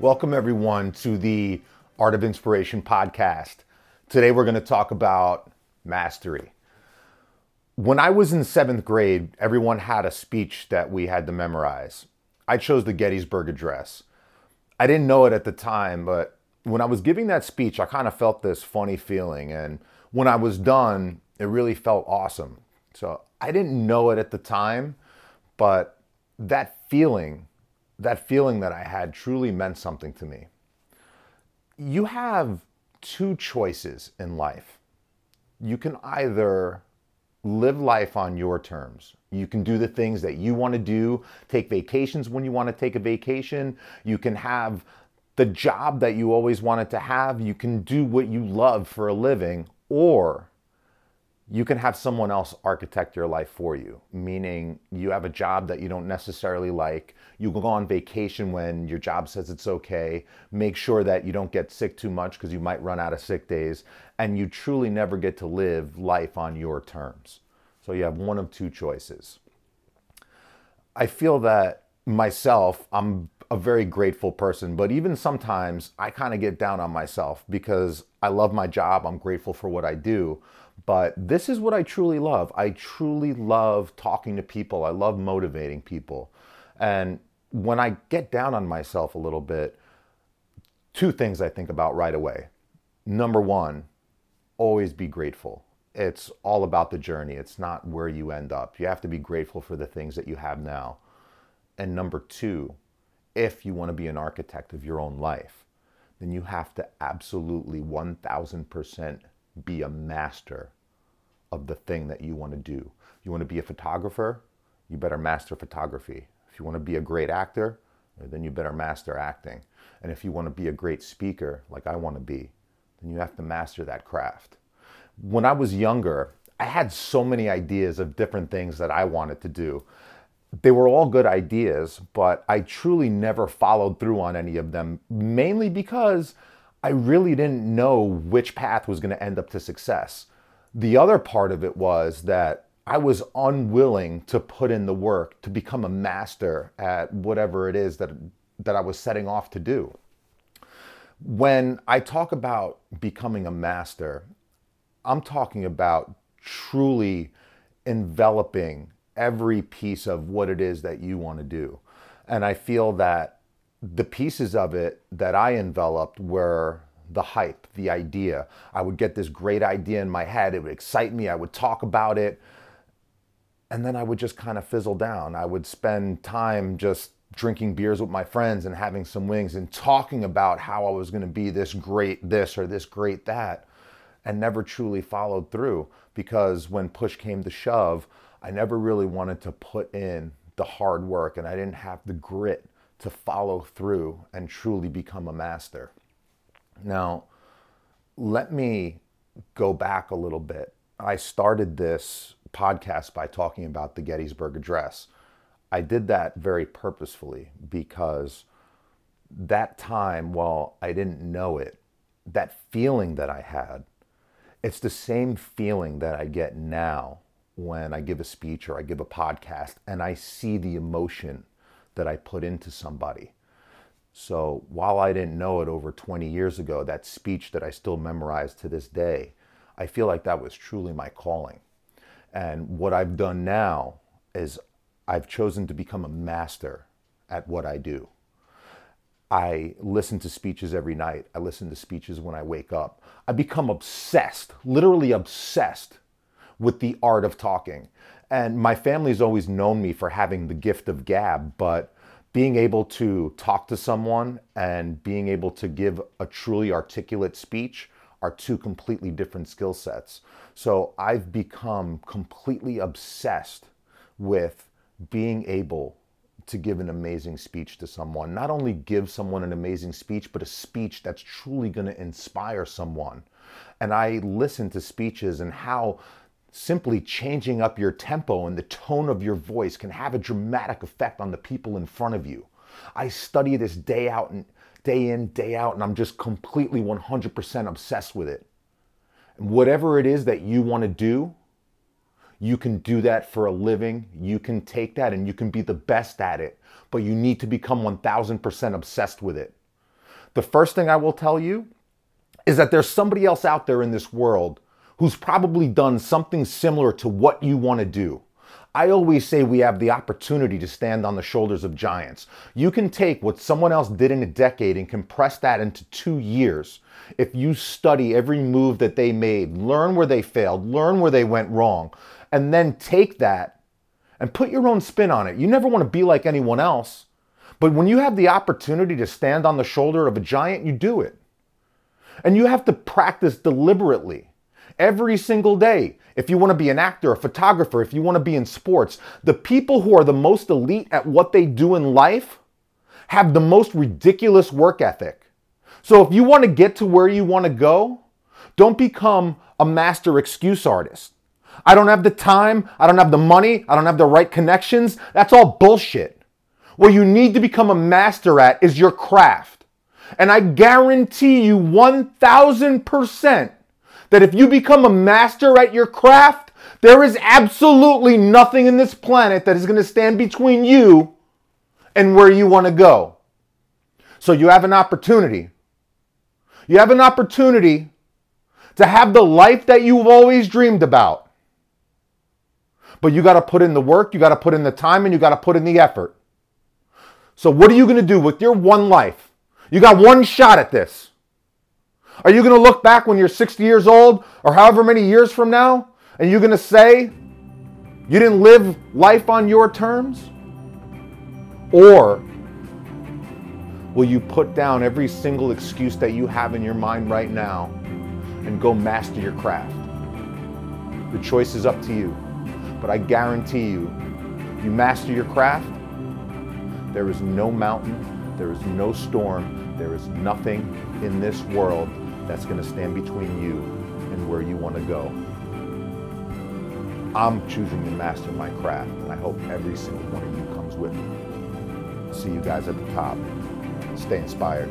Welcome, everyone, to the Art of Inspiration podcast. Today, we're going to talk about mastery. When I was in seventh grade, everyone had a speech that we had to memorize. I chose the Gettysburg Address. I didn't know it at the time, but when I was giving that speech, I kind of felt this funny feeling. And when I was done, it really felt awesome. So I didn't know it at the time, but that feeling that feeling that I had truly meant something to me. You have two choices in life. You can either live life on your terms. You can do the things that you want to do, take vacations when you want to take a vacation. You can have the job that you always wanted to have. You can do what you love for a living, or you can have someone else architect your life for you, meaning you have a job that you don't necessarily like. You go on vacation when your job says it's okay. Make sure that you don't get sick too much because you might run out of sick days. And you truly never get to live life on your terms. So you have one of two choices. I feel that myself, I'm a very grateful person, but even sometimes I kind of get down on myself because I love my job. I'm grateful for what I do but this is what I truly love. I truly love talking to people. I love motivating people. And when I get down on myself a little bit, two things I think about right away. Number one, always be grateful. It's all about the journey, it's not where you end up. You have to be grateful for the things that you have now. And number two, if you want to be an architect of your own life, then you have to absolutely 1000% be a master of the thing that you want to do. You want to be a photographer, you better master photography. If you want to be a great actor, then you better master acting. And if you want to be a great speaker, like I want to be, then you have to master that craft. When I was younger, I had so many ideas of different things that I wanted to do. They were all good ideas, but I truly never followed through on any of them, mainly because I really didn't know which path was going to end up to success. The other part of it was that I was unwilling to put in the work to become a master at whatever it is that, that I was setting off to do. When I talk about becoming a master, I'm talking about truly enveloping every piece of what it is that you want to do. And I feel that the pieces of it that I enveloped were the hype, the idea. I would get this great idea in my head. It would excite me. I would talk about it. And then I would just kind of fizzle down. I would spend time just drinking beers with my friends and having some wings and talking about how I was going to be this great this or this great that and never truly followed through because when push came to shove, I never really wanted to put in the hard work and I didn't have the grit to follow through and truly become a master. Now, let me go back a little bit. I started this podcast by talking about the Gettysburg Address. I did that very purposefully because that time, while I didn't know it, that feeling that I had, it's the same feeling that I get now when I give a speech or I give a podcast and I see the emotion that I put into somebody. So while I didn't know it over 20 years ago, that speech that I still memorize to this day, I feel like that was truly my calling. And what I've done now is I've chosen to become a master at what I do. I listen to speeches every night. I listen to speeches when I wake up. I become obsessed, literally obsessed with the art of talking. And my family's always known me for having the gift of gab, but being able to talk to someone and being able to give a truly articulate speech are two completely different skill sets. So I've become completely obsessed with being able to give an amazing speech to someone. Not only give someone an amazing speech, but a speech that's truly going to inspire someone. And I listen to speeches and how simply changing up your tempo and the tone of your voice can have a dramatic effect on the people in front of you. I study this day out and day in, day out, and I'm just completely 100% obsessed with it. And whatever it is that you want to do, you can do that for a living. You can take that and you can be the best at it, but you need to become 1000% obsessed with it. the first thing I will tell you is that there's somebody else out there in this world who's probably done something similar to what you want to do. I always say we have the opportunity to stand on the shoulders of giants. You can take what someone else did in a decade and compress that into two years. If you study every move that they made, learn where they failed, learn where they went wrong, and then take that and put your own spin on it. You never want to be like anyone else. But when you have the opportunity to stand on the shoulder of a giant, you do it. And you have to practice deliberately every single day. If you want to be an actor, a photographer, if you want to be in sports, the people who are the most elite at what they do in life have the most ridiculous work ethic. So if you want to get to where you want to go, don't become a master excuse artist. I don't have the time, I don't have the money, I don't have the right connections. That's all bullshit. What you need to become a master at is your craft. And I guarantee you 1000% that if you become a master at your craft, there is absolutely nothing in this planet that is going to stand between you and where you want to go. So you have an opportunity. You have an opportunity to have the life that you've always dreamed about. But you got to put in the work, you got to put in the time, and you got to put in the effort. So, what are you going to do with your one life? You got one shot at this. Are you going to look back when you're 60 years old or however many years from now and you're going to say you didn't live life on your terms? Or will you put down every single excuse that you have in your mind right now and go master your craft? The choice is up to you. But I guarantee you, you master your craft, there is no mountain, there is no storm, there is nothing in this world that's going to stand between you and where you want to go. I'm choosing to master my craft, and I hope every single one of you comes with me. See you guys at the top. Stay inspired.